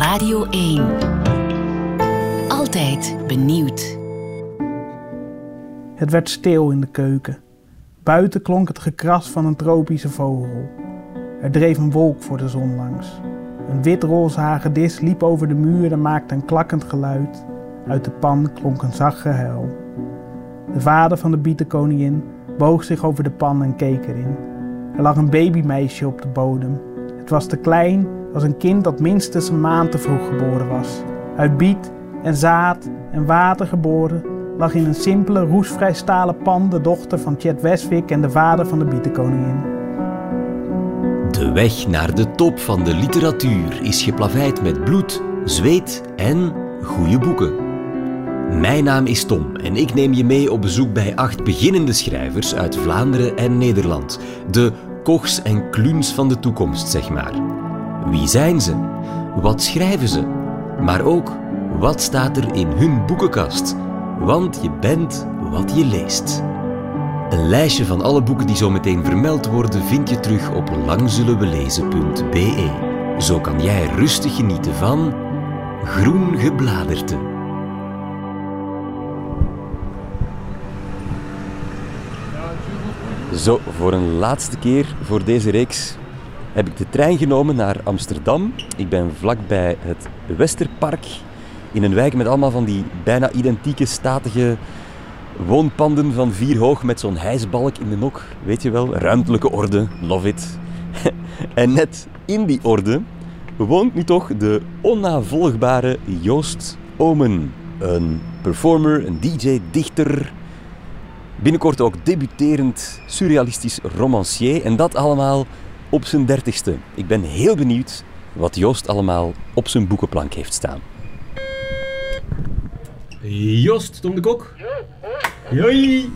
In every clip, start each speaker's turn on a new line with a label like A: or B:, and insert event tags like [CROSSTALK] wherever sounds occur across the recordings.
A: Radio 1. Altijd benieuwd.
B: Het werd stil in de keuken. Buiten klonk het gekras van een tropische vogel. Er dreef een wolk voor de zon langs. Een wit-roze hagedis liep over de muur en maakte een klakkend geluid. Uit de pan klonk een zacht gehuil. De vader van de bietenkoningin boog zich over de pan en keek erin. Er lag een babymeisje op de bodem. Het was te klein als een kind dat minstens een maand te vroeg geboren was. Uit biet en zaad en water geboren lag in een simpele roestvrij stalen pan de dochter van Chet Westwick en de vader van de bietenkoningin.
C: De weg naar de top van de literatuur is geplaveid met bloed, zweet en goede boeken. Mijn naam is Tom en ik neem je mee op bezoek bij acht beginnende schrijvers uit Vlaanderen en Nederland. De Kochs en Kluns van de toekomst, zeg maar. Wie zijn ze? Wat schrijven ze? Maar ook, wat staat er in hun boekenkast? Want je bent wat je leest. Een lijstje van alle boeken die zo meteen vermeld worden vind je terug op langzullenwelezen.be. Zo kan jij rustig genieten van Groen Gebladerte. Zo, voor een laatste keer voor deze reeks heb ik de trein genomen naar Amsterdam. Ik ben vlakbij het Westerpark in een wijk met allemaal van die bijna identieke statige woonpanden van vier hoog met zo'n hijsbalk in de nok. Weet je wel, ruimtelijke orde, love it. [LAUGHS] en net in die orde woont nu toch de onnavolgbare Joost Omen. Een performer, een DJ, dichter. Binnenkort ook debuterend surrealistisch romancier. En dat allemaal op zijn dertigste. Ik ben heel benieuwd wat Joost allemaal op zijn boekenplank heeft staan. Joost, Tom de Kok. Joi.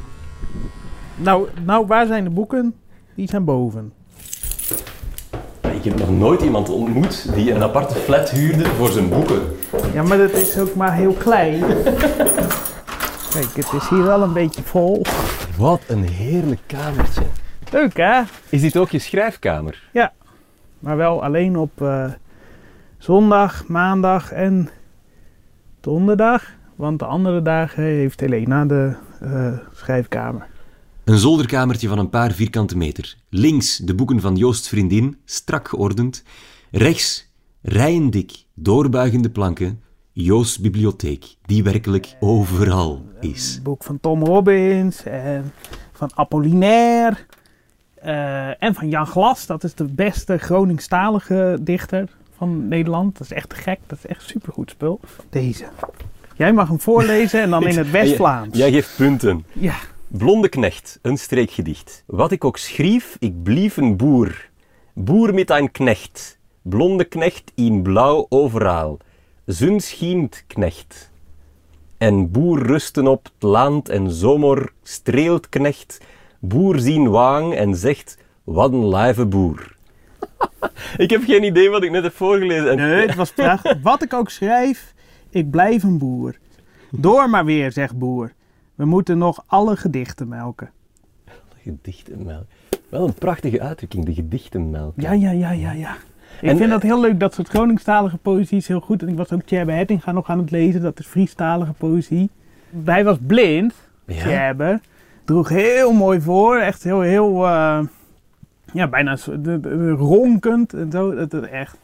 B: Nou, nou, waar zijn de boeken? Die zijn boven.
C: Ik heb nog nooit iemand ontmoet die een aparte flat huurde voor zijn boeken.
B: Ja, maar dat is ook maar heel klein. Kijk, het is hier wel een beetje vol.
C: Wat een heerlijk kamertje.
B: Leuk hè?
C: Is dit ook je schrijfkamer?
B: Ja, maar wel alleen op eh, zondag, maandag en donderdag. Want de andere dagen heeft Helena de eh, schrijfkamer.
C: Een zolderkamertje van een paar vierkante meter. Links de boeken van Joost Vriendin, strak geordend. Rechts, rijen dik, doorbuigende planken. Joost bibliotheek, die werkelijk overal is.
B: Een boek van Tom Robbins en van Apollinaire. Eh, en van Jan Glas, dat is de beste Groningstalige dichter van Nederland. Dat is echt gek, dat is echt supergoed spul. Deze. Jij mag hem voorlezen en dan in [LAUGHS] het West-Vlaams.
C: Jij geeft punten.
B: Ja,
C: Blonde knecht, een streekgedicht. Wat ik ook schreef, ik blief een boer. Boer met een knecht. Blonde knecht in blauw overaal. Zun schient knecht. En boer rusten op het land en zomer streelt knecht. Boer zien waang en zegt, wat een lijve boer. [LAUGHS] ik heb geen idee wat ik net heb voorgelezen. En-
B: nee, het was prachtig. Wat ik ook schrijf, ik blijf een boer. Door maar weer, zegt boer. We moeten nog alle gedichten melken.
C: Gedichtenmelk. Wel een prachtige uitdrukking, de gedichtenmelk.
B: Ja, ja, ja, ja, ja. Ik
C: En,
B: vind
C: eh,
B: dat heel leuk, dat soort Groningstalige poëzie is heel goed. En ik was ook Tjerbe Hettinga nog aan het lezen, dat is Friestalige poëzie. Hij was blind,
C: Ja?
B: Tjerbe. Droeg heel mooi voor, echt heel, heel, eh, ja, bijna ronkend en zo. Dat is echt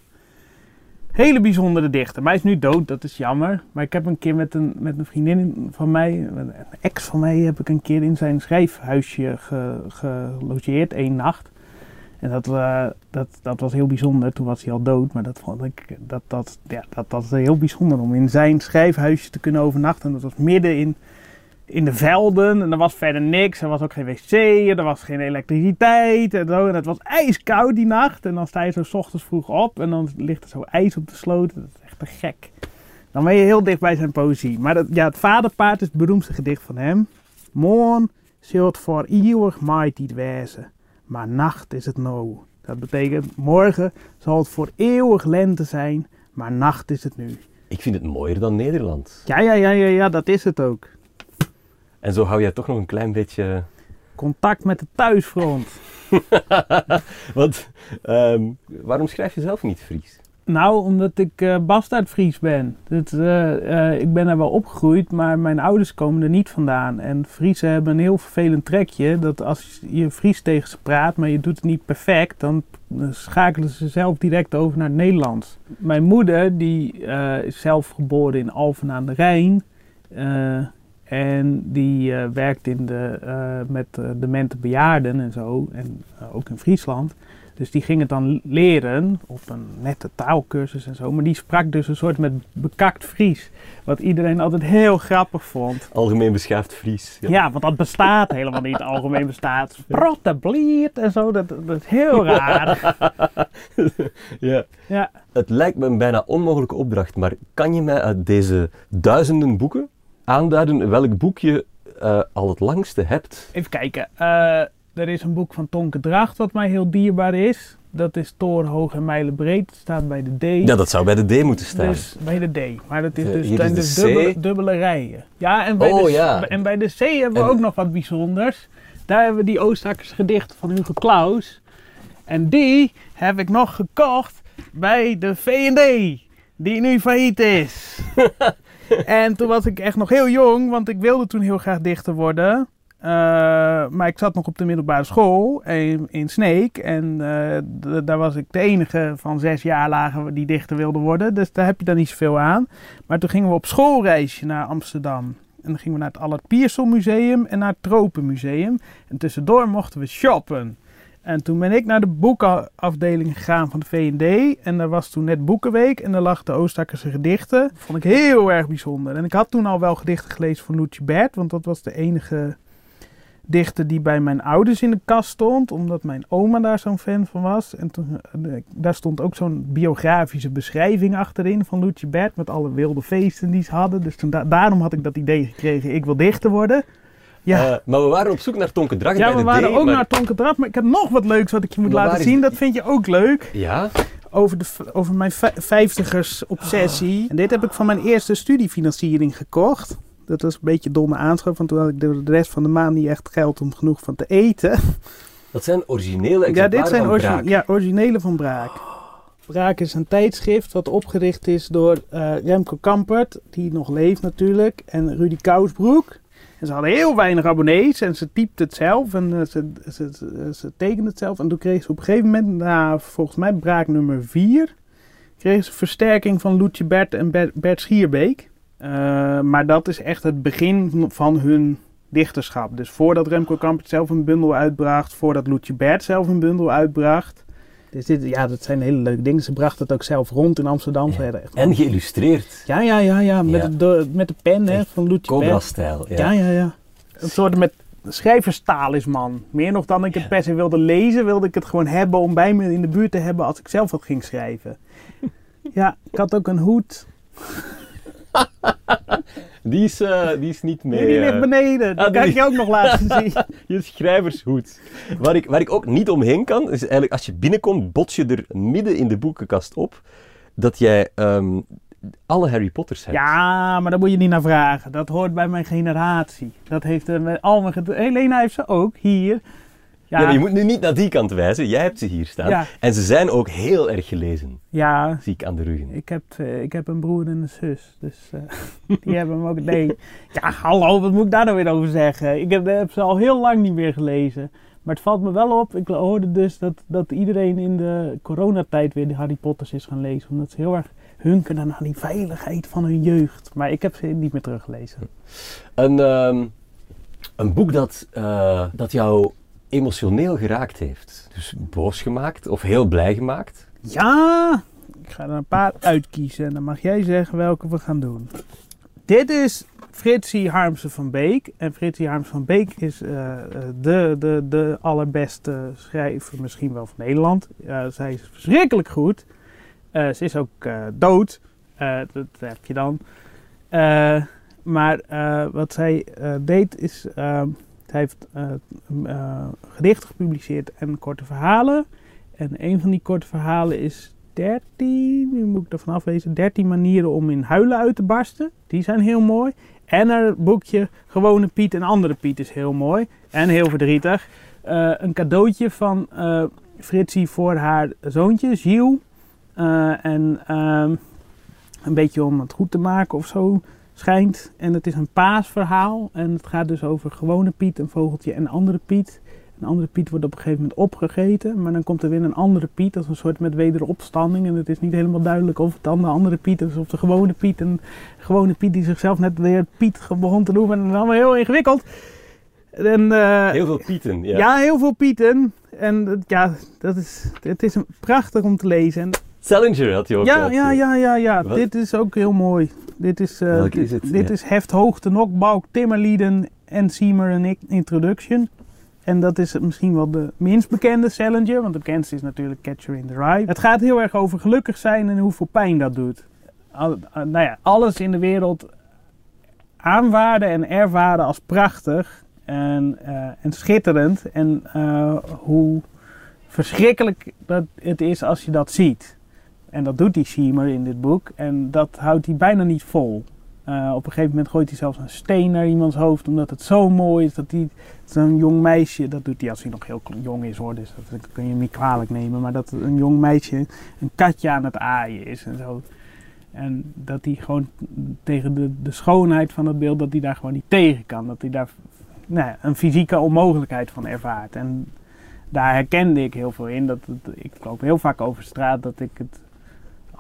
B: hele bijzondere dichter. Maar hij is nu dood, dat is jammer. Maar ik heb een keer met een, met een vriendin van mij, een ex van mij, heb ik een keer in zijn schrijfhuisje ge- gelogeerd, één nacht. En dat, eh, dat, dat was heel bijzonder. Toen was hij al dood, maar dat vond ik dat, dat, ja, dat, dat was heel bijzonder om in zijn schrijfhuisje te kunnen overnachten. En dat was midden in, in de velden en er was verder niks. Er was ook geen wc, er was geen elektriciteit en zo. En het was ijskoud die nacht. En dan sta je zo 's ochtends vroeg op en dan ligt er zo ijs op de sloot. Dat is echt te gek. Dan ben je heel dicht bij zijn poëzie. Maar dat, ja, het Vaderpaard is het beroemdste gedicht van hem. Morgen zult voor eeuwig maaitijd wezen maar nacht is het no. Dat betekent morgen zal het voor eeuwig lente zijn, maar nacht is het nu.
C: Ik vind het mooier dan Nederland.
B: Ja, ja, ja, ja, ja, dat is het ook.
C: En zo hou jij toch nog een klein beetje...
B: Contact met de thuisfront. [LAUGHS]
C: Want, ehm, waarom schrijf je zelf niet Fries?
B: Nou, omdat ik eh bastaardfries ben. Eh, eh, ik ben er wel opgegroeid, maar mijn ouders komen er niet vandaan. En Friesen hebben een heel vervelend trekje. Dat als je Fries tegen ze praat, maar je doet het niet perfect, dan schakelen ze zelf direct over naar het Nederlands. Mijn moeder, die is zelf geboren in Alphen aan de Rijn. Eh, en die eh, werkt in de, eh, met uh, demente bejaarden en zo. En eh, ook in Friesland. Dus die ging het dan leren op een nette taalkursus en zo. Maar die sprak dus een soort met bekakt Fries. Wat iedereen altijd heel grappig vond.
C: Algemeen beschaafd Fries.
B: Ja, want dat bestaat helemaal niet. Algemeen bestaat. Prottebliert en zo. Dat, dat is heel raar. [LAUGHS]
C: ja.
B: Ja.
C: Het lijkt me een bijna onmogelijke opdracht, maar kan je mij uit deze duizenden boeken aanduiden welk boek je eh, al het langste hebt?
B: Even kijken. Eh, er is een boek van Tonke Dracht wat mij heel dierbaar is. Dat is Toren Hoog en Mijlen Breed. Het staat bij de D.
C: Ja, dat zou bij de D moeten staan.
B: Dus bij de D. Maar dat is
C: Eh,
B: dus, zijn dus dubbele, dubbele rijen. Ja, en bij,
C: Oh,
B: de,
C: ja.
B: en bij de C hebben we
C: En-
B: ook nog wat bijzonders. Daar hebben we die Oostakkers gedichten van Hugo Claus. En die heb ik nog gekocht bij de V&D. Die nu failliet is. [LAUGHS] en toen was ik echt nog heel jong, want ik wilde toen heel graag dichter worden. Eh, maar ik zat nog op de middelbare school in, in Sneek. En eh, daar was ik de enige van zes jaarlagen die dichter wilde worden. Dus daar heb je dan niet zoveel aan. Maar toen gingen we op schoolreisje naar Amsterdam. En dan gingen we naar het Allard Pierson Museum en naar het Tropenmuseum. En tussendoor mochten we shoppen. En toen ben ik naar de boekenafdeling gegaan van de V&D. En daar was toen net Boekenweek. En daar lag de Oostakkerse gedichten. Vond ik heel erg bijzonder. En ik had toen al wel gedichten gelezen van Loetje Bert. Want dat was de enige dichter die bij mijn ouders in de kast stond. Omdat mijn oma daar zo'n fan van was. En eh, daar stond ook zo'n biografische beschrijving achterin van Loetje Bert. Met alle wilde feesten die ze hadden. Dus daarom had ik dat idee gekregen. Ik wil dichter worden. Ja.
C: Eh, maar we waren op zoek naar Tonke Dracht
B: Ja, we waren
C: D,
B: ook
C: maar-
B: naar Tonke maar ik heb nog wat leuks wat ik je moet
C: Maar
B: laten
C: is
B: zien. Dat vind je ook leuk.
C: Ja?
B: Over, de, over mijn vij- vijftigers obsessie. En dit heb ik van mijn eerste studiefinanciering gekocht. Dat was een beetje domme aanschaf, want toen had ik de rest van de maand niet echt geld om genoeg van te eten.
C: Dat zijn originele
B: Ja,
C: exemplaren
B: dit zijn
C: Braak.
B: ja, originele van Braak. Braak is een tijdschrift wat opgericht is door eh, Remco Kampert, die nog leeft natuurlijk, en Rudy Kousbroek. En ze hadden heel weinig abonnees en ze typte het zelf en eh, ze, ze, ze, ze tekende het zelf. En toen kreeg ze op een gegeven moment, na volgens mij Braak nummer 4, kreeg ze versterking van Loetje Bert en Bert, Schierbeek. Eh, maar dat is echt het begin van- hun dichterschap. Dus voordat Remco Kampert zelf een bundel uitbracht, voordat Loetje Bert zelf een bundel uitbracht. Dus dit, ja, dat zijn hele leuke dingen. Ze bracht het ook zelf rond in Amsterdam.
C: Ja. En geïllustreerd.
B: ja, ja, ja, ja. Met,
C: Ja.
B: De, de- met de pen hè, van Loetje.
C: Cobra-stijl. Ja.
B: Ja, ja, ja. Een soort met schrijverstalisman. Meer nog dan ik het per se wilde lezen, wilde ik het gewoon hebben om bij me in de buurt te hebben als ik zelf wat ging schrijven. [LAUGHS] Ja, ik had ook een hoed. [LAUGHS]
C: Die, is, eh, die is niet meer...
B: Nee, die ligt
C: eh,
B: beneden.
C: Ah,
B: kan
C: die-
B: ik je ook nog laten [LAUGHS] zien.
C: Je schrijvershoed. Waar ik, waar ik ook niet omheen kan, is eigenlijk als je binnenkomt, bots je er midden in de boekenkast op dat jij ehm, alle Harry Potters hebt.
B: Ja, maar daar moet je niet naar vragen. Dat hoort bij mijn generatie. Dat heeft met al mijn... Helena heeft ze ook, hier.
C: Ja, je moet nu niet naar die kant wijzen. Jij hebt ze hier staan.
B: Ja.
C: En ze zijn ook heel erg gelezen,
B: Ja,
C: zie ik aan de ruggen.
B: Ik heb, eh, ik heb een broer en een zus, dus eh, [LAUGHS] die hebben hem ook. Nee, ja, hallo, wat moet ik daar nou weer over zeggen? Ik heb, heb ze al heel lang niet meer gelezen. Maar het valt me wel op, ik hoorde dus dat, dat iedereen in de coronatijd weer de Harry Potters is gaan lezen. Omdat ze heel erg hunkeren naar die veiligheid van hun jeugd. Maar ik heb ze niet meer teruggelezen.
C: Een, ehm, een boek dat, eh, dat jou emotioneel geraakt heeft. Dus boos gemaakt of heel blij gemaakt.
B: Ja, ik ga er een paar uitkiezen en dan mag jij zeggen welke we gaan doen. Dit is Fritsie Harmsen van Beek. En Fritsie Harmsen van Beek is eh, eh, de, de, de allerbeste schrijver misschien wel van Nederland. Zij is verschrikkelijk goed. Eh, ze is ook dood. Dat heb je dan. Maar wat zij deed is... zij heeft eh, eh, gedichten gepubliceerd en korte verhalen. En een van die korte verhalen is 13, nu moet ik ervan afwezen, 13 manieren om in huilen uit te barsten. Die zijn heel mooi. En haar boekje Gewone Piet en Andere Piet is heel mooi. En heel verdrietig. Eh, een cadeautje van eh Fritsie voor haar zoontje, Gilles. En ehm, een beetje om het goed te maken of zo schijnt. En het is een paasverhaal. En het gaat dus over gewone Piet, een vogeltje en een andere Piet. Een andere Piet wordt op een gegeven moment opgegeten. Maar dan komt er weer een andere Piet. als een soort met wederopstanding. En het is niet helemaal duidelijk of het dan de andere Piet is of de gewone Piet. Een gewone Piet die zichzelf net weer Piet begon te noemen. En dat is allemaal heel ingewikkeld. En, eh,
C: Heel veel pieten. Ja.
B: ja. heel veel Pieten. En eh, ja, dat is, het is prachtig om te lezen. En,
C: Salinger had je ook.
B: ja, ja,
C: eh,
B: ja, ja, ja.
C: Wat?
B: Dit is ook heel mooi. Dit is, eh,
C: Welke
B: dit,
C: is het?
B: dit
C: Ja.
B: is Heft Hoogte Nokbalk, Timmerlieden en Siemer en Introduction. En dat is misschien wel de minst bekende Salinger, want de bekendste is natuurlijk Catcher in the Rye. Het gaat heel erg over gelukkig zijn en hoeveel pijn dat doet. Al- eh, nou ja, alles in de wereld aanwaarden en ervaren als prachtig en, eh, en schitterend. En eh, hoe verschrikkelijk dat het is als je dat ziet. En dat doet die Siemer in dit boek. En dat houdt hij bijna niet vol. Eh, op een gegeven moment gooit hij zelfs een steen naar iemands hoofd. Omdat het zo mooi is dat hij zo'n jong meisje. Dat doet hij als hij nog heel jong is hoor. Dus dat kun je niet kwalijk nemen. Maar dat een jong meisje een katje aan het aaien is en zo. En dat hij gewoon tegen de, de schoonheid van het beeld. Dat hij daar gewoon niet tegen kan. Dat hij daar nou ja, een fysieke onmogelijkheid van ervaart. En daar herkende ik heel veel in. Dat ik loop heel vaak over straat dat ik het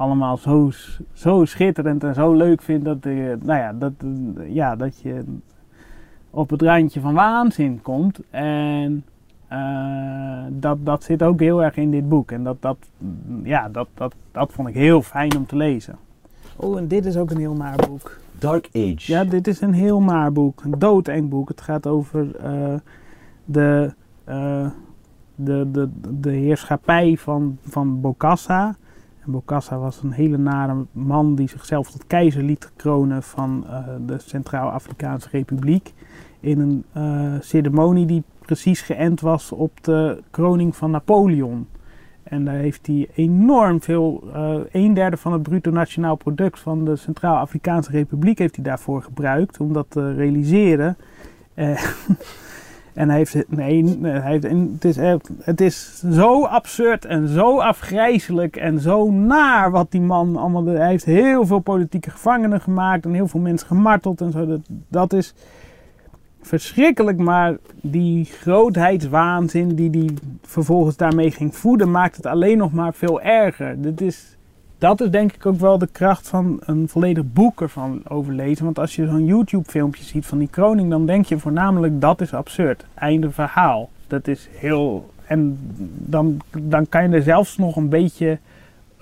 B: allemaal zo, zo schitterend en zo leuk vind dat, eh, nou ja, dat, ja, dat je op het randje van waanzin komt. En eh, dat, dat zit ook heel erg in dit boek. En dat, dat, ja, dat, dat, dat vond ik heel fijn om te lezen. Oh, en dit is ook een heel naar boek.
C: Dark Age.
B: Ja, dit is een heel naar boek. Een doodeng boek. Het gaat over eh, de, eh, de, de, de heerschappij van, van Bokassa. Bokassa was een hele nare man die zichzelf tot keizer liet kronen van eh, de Centraal-Afrikaanse Republiek. In een eh, ceremonie die precies geënt was op de kroning van Napoleon. En daar heeft hij enorm veel, eh een derde van het bruto nationaal product van de Centraal-Afrikaanse Republiek heeft hij daarvoor gebruikt om dat te realiseren. [LAUGHS] En hij heeft, nee, hij heeft, het, is, het is zo absurd en zo afgrijzelijk en zo naar wat die man allemaal. Hij heeft heel veel politieke gevangenen gemaakt en heel veel mensen gemarteld en zo. Dat, dat is verschrikkelijk, maar die grootheidswaanzin die hij vervolgens daarmee ging voeden, maakt het alleen nog maar veel erger. Dit is, dat is denk ik ook wel de kracht van een volledig boek ervan overlezen. Want als je zo'n YouTube-filmpje ziet van die kroning, dan denk je voornamelijk dat is absurd. Einde verhaal. Dat is heel. En dan, dan kan je er zelfs nog een beetje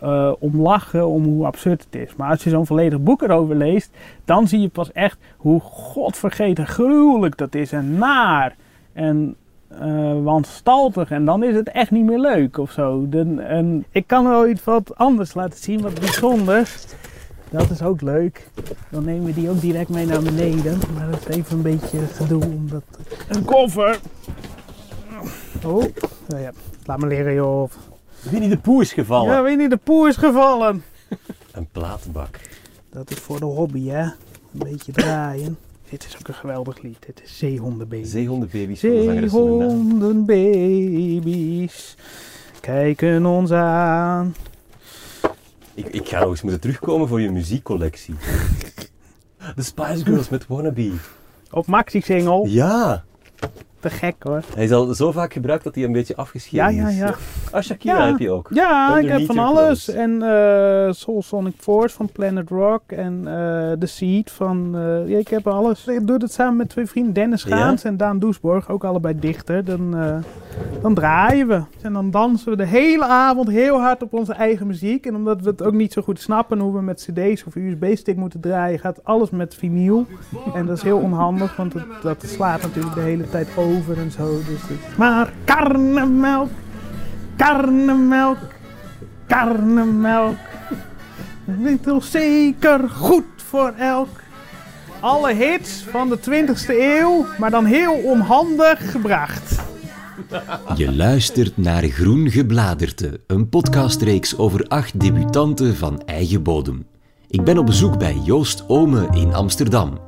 B: eh, om lachen om hoe absurd het is. Maar als je zo'n volledig boek erover leest, dan zie je pas echt hoe godvergeten gruwelijk dat is en naar en eh wanstaltig. En dan is het echt niet meer leuk of zo. Dan, en ik kan wel iets wat anders laten zien, wat bijzonders. Dat is ook leuk. Dan nemen we die ook direct mee naar beneden. Maar dat is even een beetje gedoe omdat... Een koffer! Oh, nou ja. Laat me leren joh.
C: Winnie de Pooh is gevallen.
B: Ja, weet niet, de poe is gevallen.
C: Een platenbak.
B: Dat is voor de hobby, hè. Een beetje draaien. Dit is ook een geweldig lied. Dit is Zeehondenbaby.
C: Zeehondenbaby's.
B: Zeehondenbabies kijken ons aan.
C: Ik, ik ga nog eens moeten terugkomen voor je muziekcollectie. [LAUGHS] De Spice Girls met Wannabe.
B: Op maxi-single.
C: Ja,
B: Te gek hoor.
C: hij is al zo vaak gebruikt dat hij een beetje afgeschreven
B: Ja, ja,
C: is.
B: ja.
C: Ah, Shakira
B: Ja.
C: heb je ook.
B: Ja, ik heb van alles. En eh Soul Sonic Force van Planet Rock. En eh The Seed van... eh, ja, ik heb alles. Ik doe het samen met twee vrienden. Dennis? Gaans en Daan Doesborg. Ook allebei dichter. Dan, dan draaien we. En dan dansen we de hele avond heel hard op onze eigen muziek. En omdat we het ook niet zo goed snappen hoe we met cd's of USB-stick moeten draaien... gaat alles met vinyl. En dat is heel onhandig. Want het, dat slaat natuurlijk de hele tijd over en zo. Dus Maar karnemelk. Karnemelk, karnemelk. Dit is zeker goed voor elk. Alle hits van de 20ste eeuw, maar dan heel onhandig gebracht.
D: Je luistert naar Groen Gebladerte, een podcastreeks over acht debutanten van eigen bodem. Ik ben op bezoek bij Joost Ome in Amsterdam.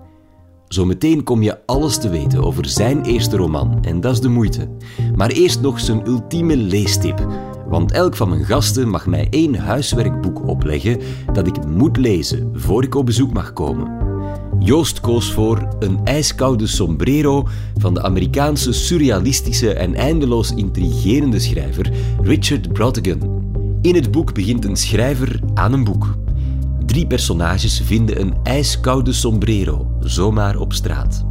D: Zometeen kom je alles te weten over zijn eerste roman en dat is de moeite. Maar eerst nog zijn ultieme leestip. Want elk van mijn gasten mag mij één huiswerkboek opleggen dat ik moet lezen voor ik op bezoek mag komen. Joost koos voor Een ijskoude sombrero van de Amerikaanse surrealistische en eindeloos intrigerende schrijver Richard Brautigan. In het boek begint een schrijver aan een boek. Drie personages vinden een ijskoude sombrero zomaar op straat.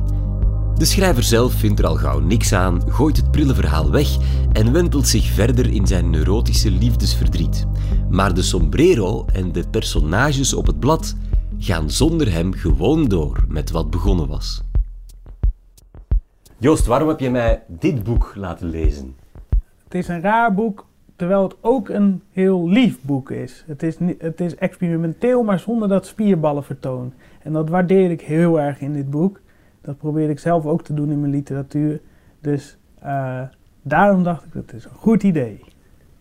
D: De schrijver zelf vindt er al gauw niks aan, gooit het prille verhaal weg en wentelt zich verder in zijn neurotische liefdesverdriet. Maar de sombrero en de personages op het blad gaan zonder hem gewoon door met wat begonnen was. Joost, waarom heb je mij dit boek laten lezen?
B: Het is een raar boek, terwijl het ook een heel lief boek is. Het is, het is experimenteel, maar zonder dat spierballen vertoon. En dat waardeer ik heel erg in dit boek. Dat probeer ik zelf ook te doen in mijn literatuur. Dus eh, daarom dacht ik, dat is een goed idee.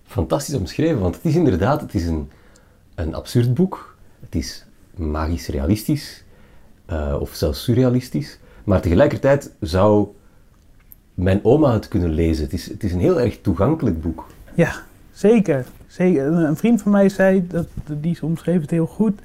C: Fantastisch omschreven, want het is inderdaad het is een, een absurd boek. Het is magisch realistisch, eh, of zelfs surrealistisch. Maar tegelijkertijd zou mijn oma het kunnen lezen. Het is, het is een heel erg toegankelijk boek.
B: Ja, zeker. zeker. Een vriend van mij zei, dat, die omschreef het heel goed.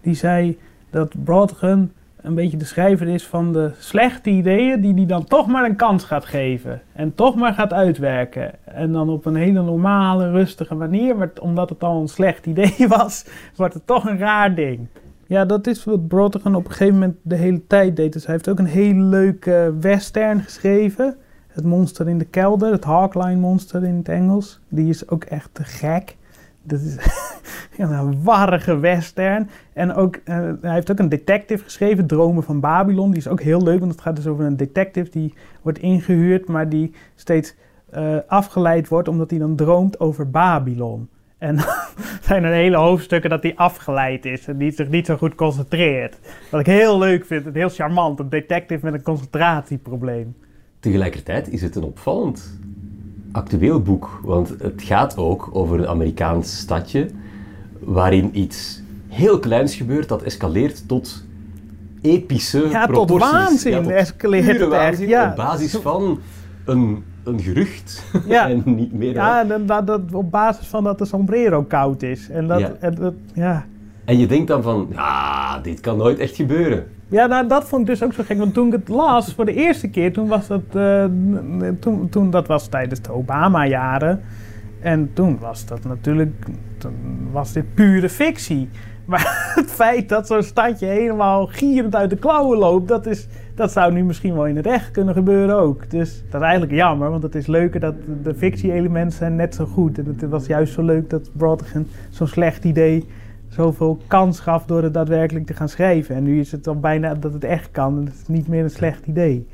B: Die zei dat Brodgen een beetje de schrijver is van de slechte ideeën die hij dan toch maar een kans gaat geven. En toch maar gaat uitwerken. En dan op een hele normale, rustige manier. Maar omdat het al een slecht idee [LAUGHS] was, wordt het toch een raar ding. Ja, dat is wat Brodgen op een gegeven moment de hele tijd deed. Dus hij heeft ook een hele leuke western geschreven. Het monster in de kelder, het Hawkline monster in het Engels. Die is ook echt te gek. Dat is [LAUGHS] een warrige western. En ook, eh, hij heeft ook een detective geschreven, Dromen van Babylon. Die is ook heel leuk, want het gaat dus over een detective die wordt ingehuurd, maar die steeds eh, afgeleid wordt omdat hij dan droomt over Babylon. En er [LAUGHS] zijn er hele hoofdstukken dat hij afgeleid is en die zich niet zo goed concentreert. Wat ik heel leuk vind, en heel charmant, een detective met een concentratieprobleem.
C: Tegelijkertijd is het een opvallend actueel boek, want het gaat ook over een Amerikaans stadje waarin iets heel kleins gebeurt dat escaleert tot epische
B: Ja, tot
C: proporties.
B: waanzin escaleert
C: pure
B: het echt,
C: waanzin
B: ja.
C: op basis van een, een gerucht [LAUGHS]
B: Ja. [LAUGHS]
C: en niet meer dan.
B: Ja, dat, dat, dat op basis van dat de sombrero koud is. En dat,
C: Ja.
B: en dat, ja.
C: En je denkt dan van, ja, dit kan nooit echt gebeuren.
B: Ja, nou, dat vond ik dus ook zo gek. Want toen ik het las voor de eerste keer, toen was dat, eh, toen, toen, dat was tijdens de Obama-jaren. En toen was dat natuurlijk, toen was dit pure fictie. [LAUGHS] Maar het feit dat zo'n stadje helemaal gierend uit de klauwen loopt, dat, is, dat zou nu misschien wel in het echt kunnen gebeuren ook. Dus dat is eigenlijk jammer, want het is leuker dat de fictie-elementen zijn net zo goed. En het was juist zo leuk dat Brodgen zo'n slecht idee zoveel kans gaf door het daadwerkelijk te gaan schrijven. En nu is het al bijna dat het echt kan en het is niet meer een slecht idee.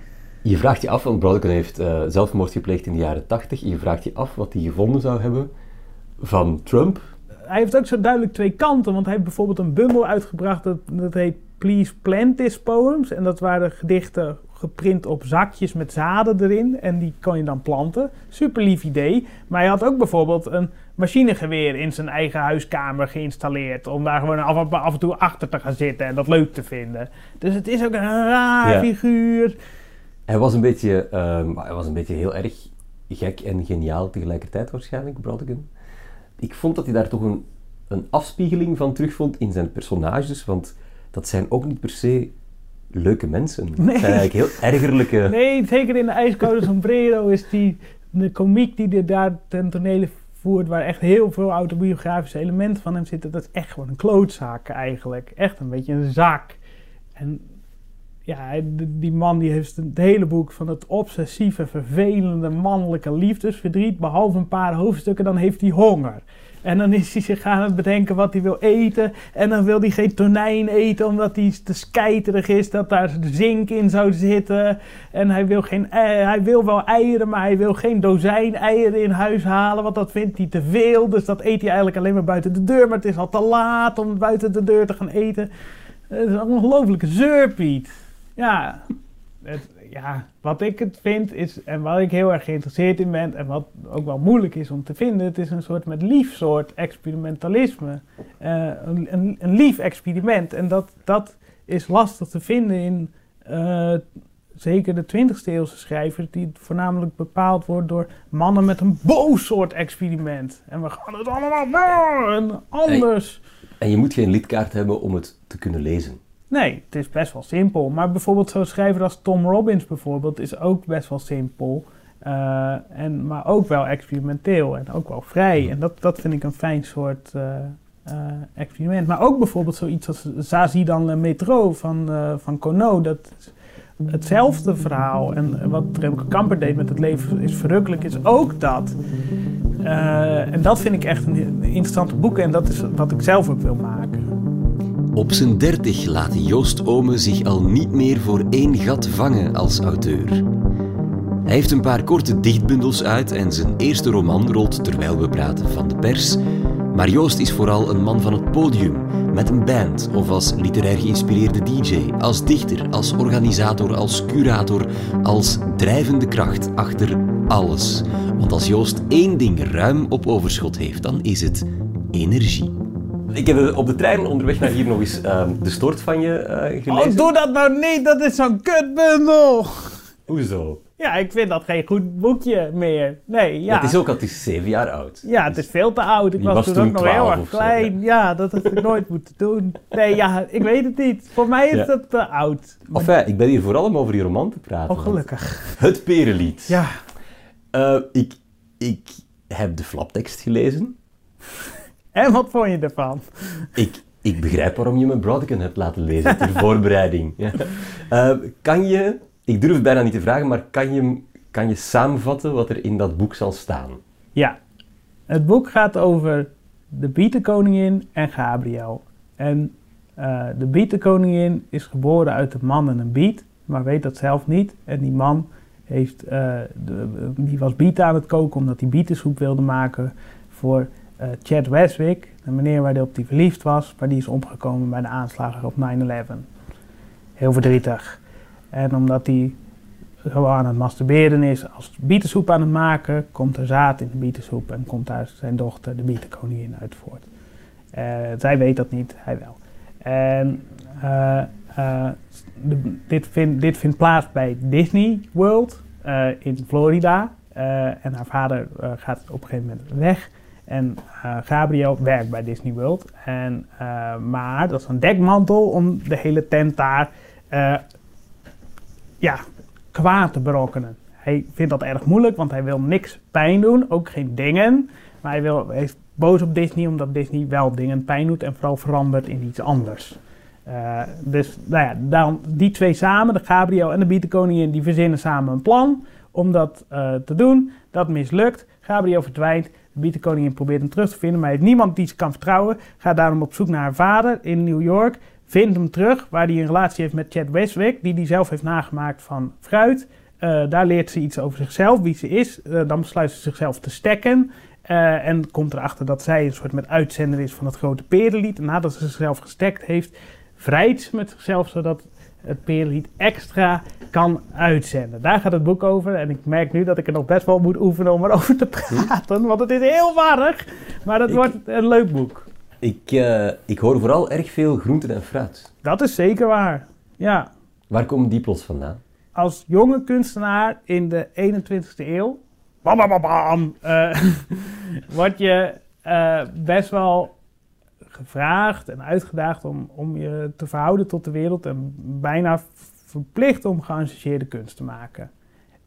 C: Je vraagt je af, want Brodkin heeft eh, zelfmoord gepleegd in de jaren 80. Je vraagt je af wat hij gevonden zou hebben van Trump.
B: Hij heeft ook zo duidelijk twee kanten, want hij heeft bijvoorbeeld een bundel uitgebracht dat, dat heet Please Plant This Poems. En dat waren gedichten geprint op zakjes met zaden erin en die kon je dan planten. Super lief idee. Maar hij had ook bijvoorbeeld een machinegeweer in zijn eigen huiskamer geïnstalleerd. Om daar gewoon af, af en toe achter te gaan zitten en dat leuk te vinden. Dus het is ook een raar
C: Ja.
B: figuur.
C: Hij was een beetje, ehm, hij was een beetje heel erg gek en geniaal tegelijkertijd waarschijnlijk, Brodkin. Ik vond dat hij daar toch een, een afspiegeling van terugvond in zijn personages, want dat zijn ook niet per se leuke mensen. Het
B: Nee.
C: zijn eigenlijk heel ergerlijke... [LAUGHS]
B: Nee, zeker in de ijskoude sombrero is die de komiek die er daar ten tonele voert, waar echt heel veel autobiografische elementen van hem zitten, dat is echt gewoon een klootzak eigenlijk. Echt een beetje een zak. En ja, die man die heeft het hele boek van het obsessieve, vervelende mannelijke liefdesverdriet, behalve een paar hoofdstukken, dan heeft hij honger. En dan is hij zich aan het bedenken wat hij wil eten. En dan wil hij geen tonijn eten omdat hij te skijterig is dat daar zink in zou zitten. En hij wil, geen, hij wil wel eieren, maar hij wil geen dozijn eieren in huis halen. Want dat vindt hij te veel. Dus dat eet hij eigenlijk alleen maar buiten de deur. Maar het is al te laat om buiten de deur te gaan eten. Het is een ongelofelijke zeurpiet. Ja, het, ja, wat ik het vind is, en waar ik heel erg geïnteresseerd in ben, en wat ook wel moeilijk is om te vinden, het is een soort met lief soort experimentalisme. Eh, een, een, een lief experiment. En dat, dat is lastig te vinden in eh, zeker de 20e eeuwse schrijvers, die voornamelijk bepaald wordt door mannen met een boos soort experiment. En we gaan het allemaal en anders.
C: En je moet geen lidkaart hebben om het te kunnen lezen.
B: Nee, het is best wel simpel. Maar bijvoorbeeld zo'n schrijver als Tom Robbins bijvoorbeeld is ook best wel simpel. Eh, en, maar ook wel experimenteel en ook wel vrij. En dat, dat vind ik een fijn soort eh, eh, experiment. Maar ook bijvoorbeeld zoiets als Zazie dan Le Metro van, van. Dat is hetzelfde verhaal. En wat Remco Kamper deed met het leven is verrukkelijk, is ook dat. En dat vind ik echt een, een interessante boek. En dat is wat ik zelf ook wil maken.
D: Op zijn dertig laat Joost Ome zich al niet meer voor één gat vangen als auteur. Hij heeft een paar korte dichtbundels uit en zijn eerste roman rolt terwijl we praten van de pers. Maar Joost is vooral een man van het podium, met een band of als literair geïnspireerde DJ, als dichter, als organisator, als curator, als drijvende kracht achter alles. Want als Joost één ding ruim op overschot heeft, dan is het energie.
C: Ik heb op de trein onderweg naar hier nog eens ehm, de stort van je eh, gelezen.
B: Oh, doe dat nou niet, dat is zo'n kutbundel.
C: Hoezo?
B: Ja, ik vind dat geen goed boekje meer. Nee, ja.
C: Het is ook al, het is zeven jaar oud.
B: Ja, het is veel te oud. Ik was,
C: was
B: toen ook nog heel
C: 12
B: erg
C: of
B: klein. ja. dat had ik nooit moeten doen. Nee, ja, ik weet het niet. Voor mij is
C: Ja.
B: dat te oud.
C: Enfin, ik ben hier vooral om over die roman te praten.
B: Oh, gelukkig.
C: Het Perenlied.
B: Ja.
C: Eh, ik, ik heb de flaptekst gelezen.
B: En wat vond je ervan?
C: Ik, ik begrijp waarom je me Broadcom hebt laten lezen ter [LAUGHS] voorbereiding. Ja. Eh, kan je, ik durf het bijna niet te vragen, maar kan je, kan je samenvatten wat er in dat boek zal staan?
B: Ja. Het boek gaat over de bietenkoningin en Gabriel. En eh, de bietenkoningin is geboren uit een man en een biet, maar weet dat zelf niet. En die man heeft, de, die was bieten aan het koken omdat hij bietensoep wilde maken voor eh, Chad Westwick, de meneer waar hij op die verliefd was, maar die is omgekomen bij de aanslagen op 9-11. Heel verdrietig. En omdat hij zo aan het masturberen is als bietensoep aan het maken, komt er zaad in de bietensoep en komt daar zijn dochter, de bietenkoningin, uit voort. Eh, zij weet dat niet, hij wel. En eh, dit, dit vindt plaats bij Disney World in Florida. En haar vader gaat op een gegeven moment weg. En eh, Gabriel werkt bij Disney World. En, eh, maar dat is een dekmantel om de hele tent daar eh, ja, kwaad te berokkenen. Hij vindt dat erg moeilijk, want hij wil niks pijn doen, ook geen dingen. Maar hij, wil, hij is boos op Disney omdat Disney wel dingen pijn doet en vooral verandert in iets anders. Dus nou ja, dan, die twee samen, de Gabriel en de Bietenkoningin, die verzinnen samen een plan om dat te doen. Dat mislukt. Gabriel verdwijnt. De Bietenkoningin probeert hem terug te vinden, maar hij heeft niemand die ze kan vertrouwen. Gaat daarom op zoek naar haar vader in New York. Vindt hem terug, waar hij een relatie heeft met Chad Westwick, die hij zelf heeft nagemaakt van fruit. Eh, daar leert ze iets over zichzelf, wie ze is. Eh, dan besluit ze zichzelf te stekken. Eh, en komt erachter dat zij een soort met uitzender is van het grote perenlied. En nadat ze zichzelf gestekt heeft, vrijt ze met zichzelf zodat het perenlied extra kan uitzenden. Daar gaat het boek over. En ik merk nu dat ik er nog best wel moet oefenen om erover te praten. Want het is heel warrig. Maar dat
C: Ik-
B: wordt een leuk boek.
C: Ik, eh, ik hoor vooral erg veel groenten en fruit.
B: Dat is zeker waar. Ja.
C: Waar komen die plots vandaan?
B: als jonge kunstenaar in de 21ste eeuw, bam, bam, bam, bam, eh, [LAUGHS] word je eh, best wel gevraagd en uitgedaagd om, om je te verhouden tot de wereld en bijna verplicht om geëngageerde kunst te maken.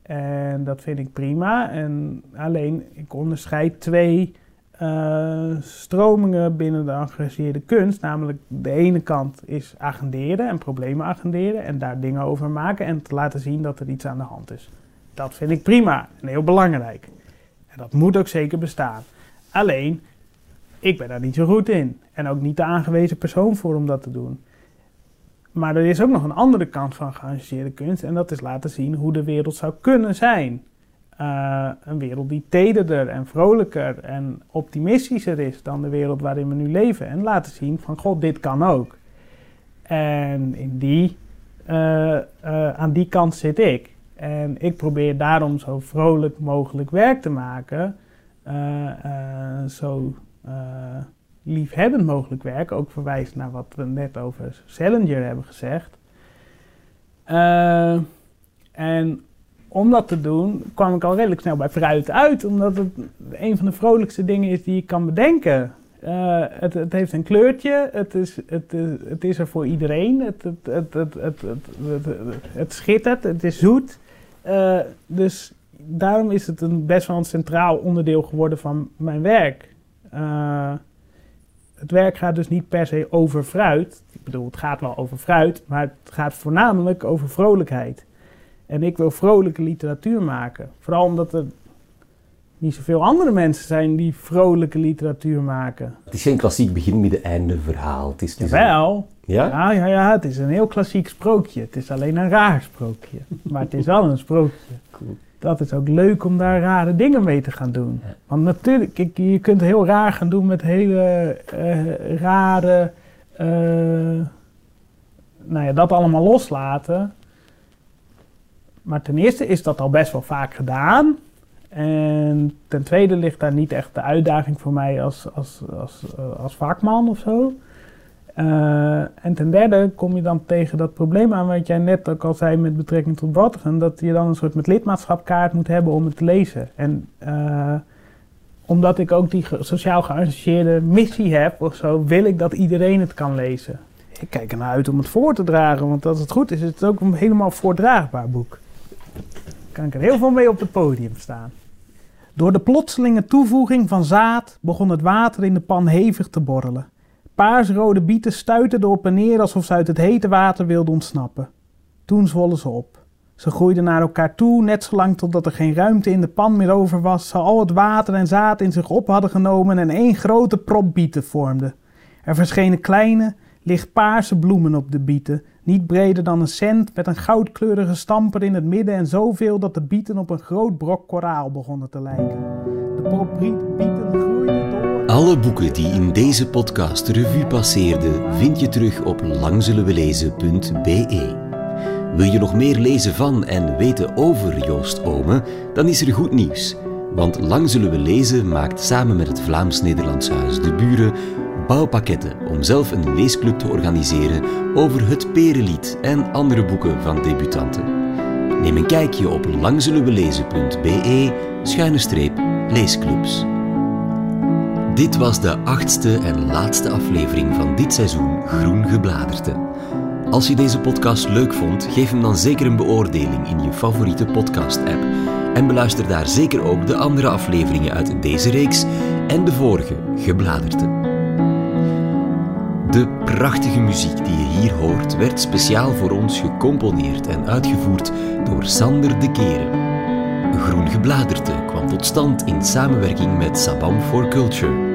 B: En dat vind ik prima. En alleen, ik onderscheid twee eh, stromingen binnen de geëngageerde kunst. Namelijk, de ene kant is agenderen en problemen agenderen en daar dingen over maken en te laten zien dat er iets aan de hand is. Dat vind ik prima en heel belangrijk. En dat moet ook zeker bestaan. Alleen, ik ben daar niet zo goed in. En ook niet de aangewezen persoon voor om dat te doen. Maar er is ook nog een andere kant van geëngageerde kunst. En dat is laten zien hoe de wereld zou kunnen zijn. Eh, een wereld die tederder en vrolijker en optimistischer is dan de wereld waarin we nu leven. En laten zien van, god, dit kan ook. En in die, eh, eh, aan die kant zit ik. En ik probeer daarom zo vrolijk mogelijk werk te maken. Zo liefhebbend mogelijk werk. Ook verwijst naar wat we net over Salinger hebben gezegd. Eh, en om dat te doen kwam ik al redelijk snel bij fruit uit, omdat het een van de vrolijkste dingen is die ik kan bedenken. Eh, het, het, heeft een kleurtje, het is, het, is, het is er voor iedereen, het, het, het, het, het, schittert, het is zoet. Dus daarom is het een best wel een centraal onderdeel geworden van mijn werk. Uh, het werk gaat dus niet per se over fruit. Ik bedoel, het gaat wel over fruit, maar het gaat voornamelijk over vrolijkheid. En ik wil vrolijke literatuur maken. Vooral omdat er niet zoveel andere mensen zijn die vrolijke literatuur maken.
E: Het is geen klassiek begin, midden, einde verhaal. Het is, het
B: is Jawel.
E: Ja?
B: ja? Ja, ja, het is een heel klassiek sprookje. Het is alleen een raar sprookje. maar het is wel een sprookje. Cool. Dat is ook leuk om daar rare dingen mee te gaan doen. Want natuurlijk, je kunt heel raar gaan doen met hele uh, rare... Uh, nou ja, dat allemaal loslaten. Maar ten eerste is dat al best wel vaak gedaan. En ten tweede ligt daar niet echt de uitdaging voor mij als, als, als, eh, als vakman of zo. Uh, en ten derde kom je dan tegen dat probleem aan wat jij net ook al zei met betrekking tot Watteren. Dat je dan een soort met lidmaatschapkaart moet hebben om het te lezen. En uh, omdat ik ook die sociaal geassocieerde missie heb of zo, wil ik dat iedereen het kan lezen. Ik kijk ernaar uit om het voor te dragen, want als het goed is, is het ook een helemaal voordraagbaar boek. Kan ik er heel veel mee op het podium staan. Door de plotselinge toevoeging van zaad begon het water in de pan hevig te borrelen. Paarsrode bieten stuitten erop en neer alsof ze uit het hete water wilden ontsnappen. Toen zwollen ze op. Ze groeiden naar elkaar toe, net zolang totdat er geen ruimte in de pan meer over was, ze al het water en zaad in zich op hadden genomen en één grote prop bieten vormden. Er verschenen kleine, lichtpaarse bloemen op de bieten, niet breder dan een cent, met een goudkleurige stamper in het midden en zoveel dat de bieten op een groot brok koraal begonnen te lijken. De prop bieten.
C: Alle boeken die in deze podcast revue passeerden vind je terug op langzullenwelezen.be. Wil je nog meer lezen van en weten over Joost Ome, dan is er goed nieuws. Want Lang Zullen We Lezen maakt samen met het Vlaams-Nederlands Huis De Buren bouwpakketten om zelf een leesclub te organiseren over het Perenlied en andere boeken van debutanten. Neem een kijkje op langzullenwelezen.be schuine streep leesclubs. Dit was de achtste en laatste aflevering van dit seizoen Groen Gebladerte. Als je deze podcast leuk vond, geef hem dan zeker een beoordeling in je favoriete podcast-app. En beluister daar zeker ook de andere afleveringen uit deze reeks en de vorige Gebladerte. De prachtige muziek die je hier hoort werd speciaal voor ons gecomponeerd en uitgevoerd door Sander de Keren. Groen Gebladerte kwam tot stand in samenwerking met Sabam for Culture.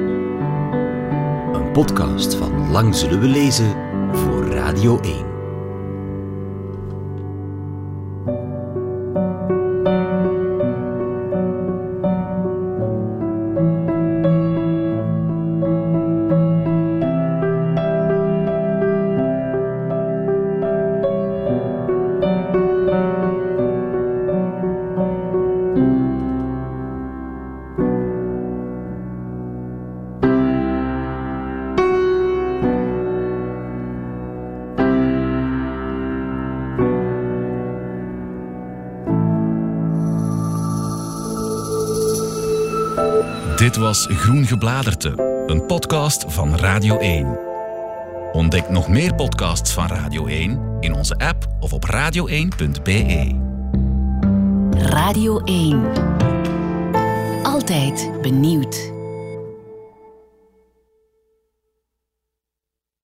C: Podcast van Lang Zullen We Lezen voor Radio 1.
F: Groen Gebladerte, een podcast van Radio 1. Ontdek nog meer podcasts van Radio 1 in onze app of op radio1.be.
A: Radio 1. Altijd benieuwd.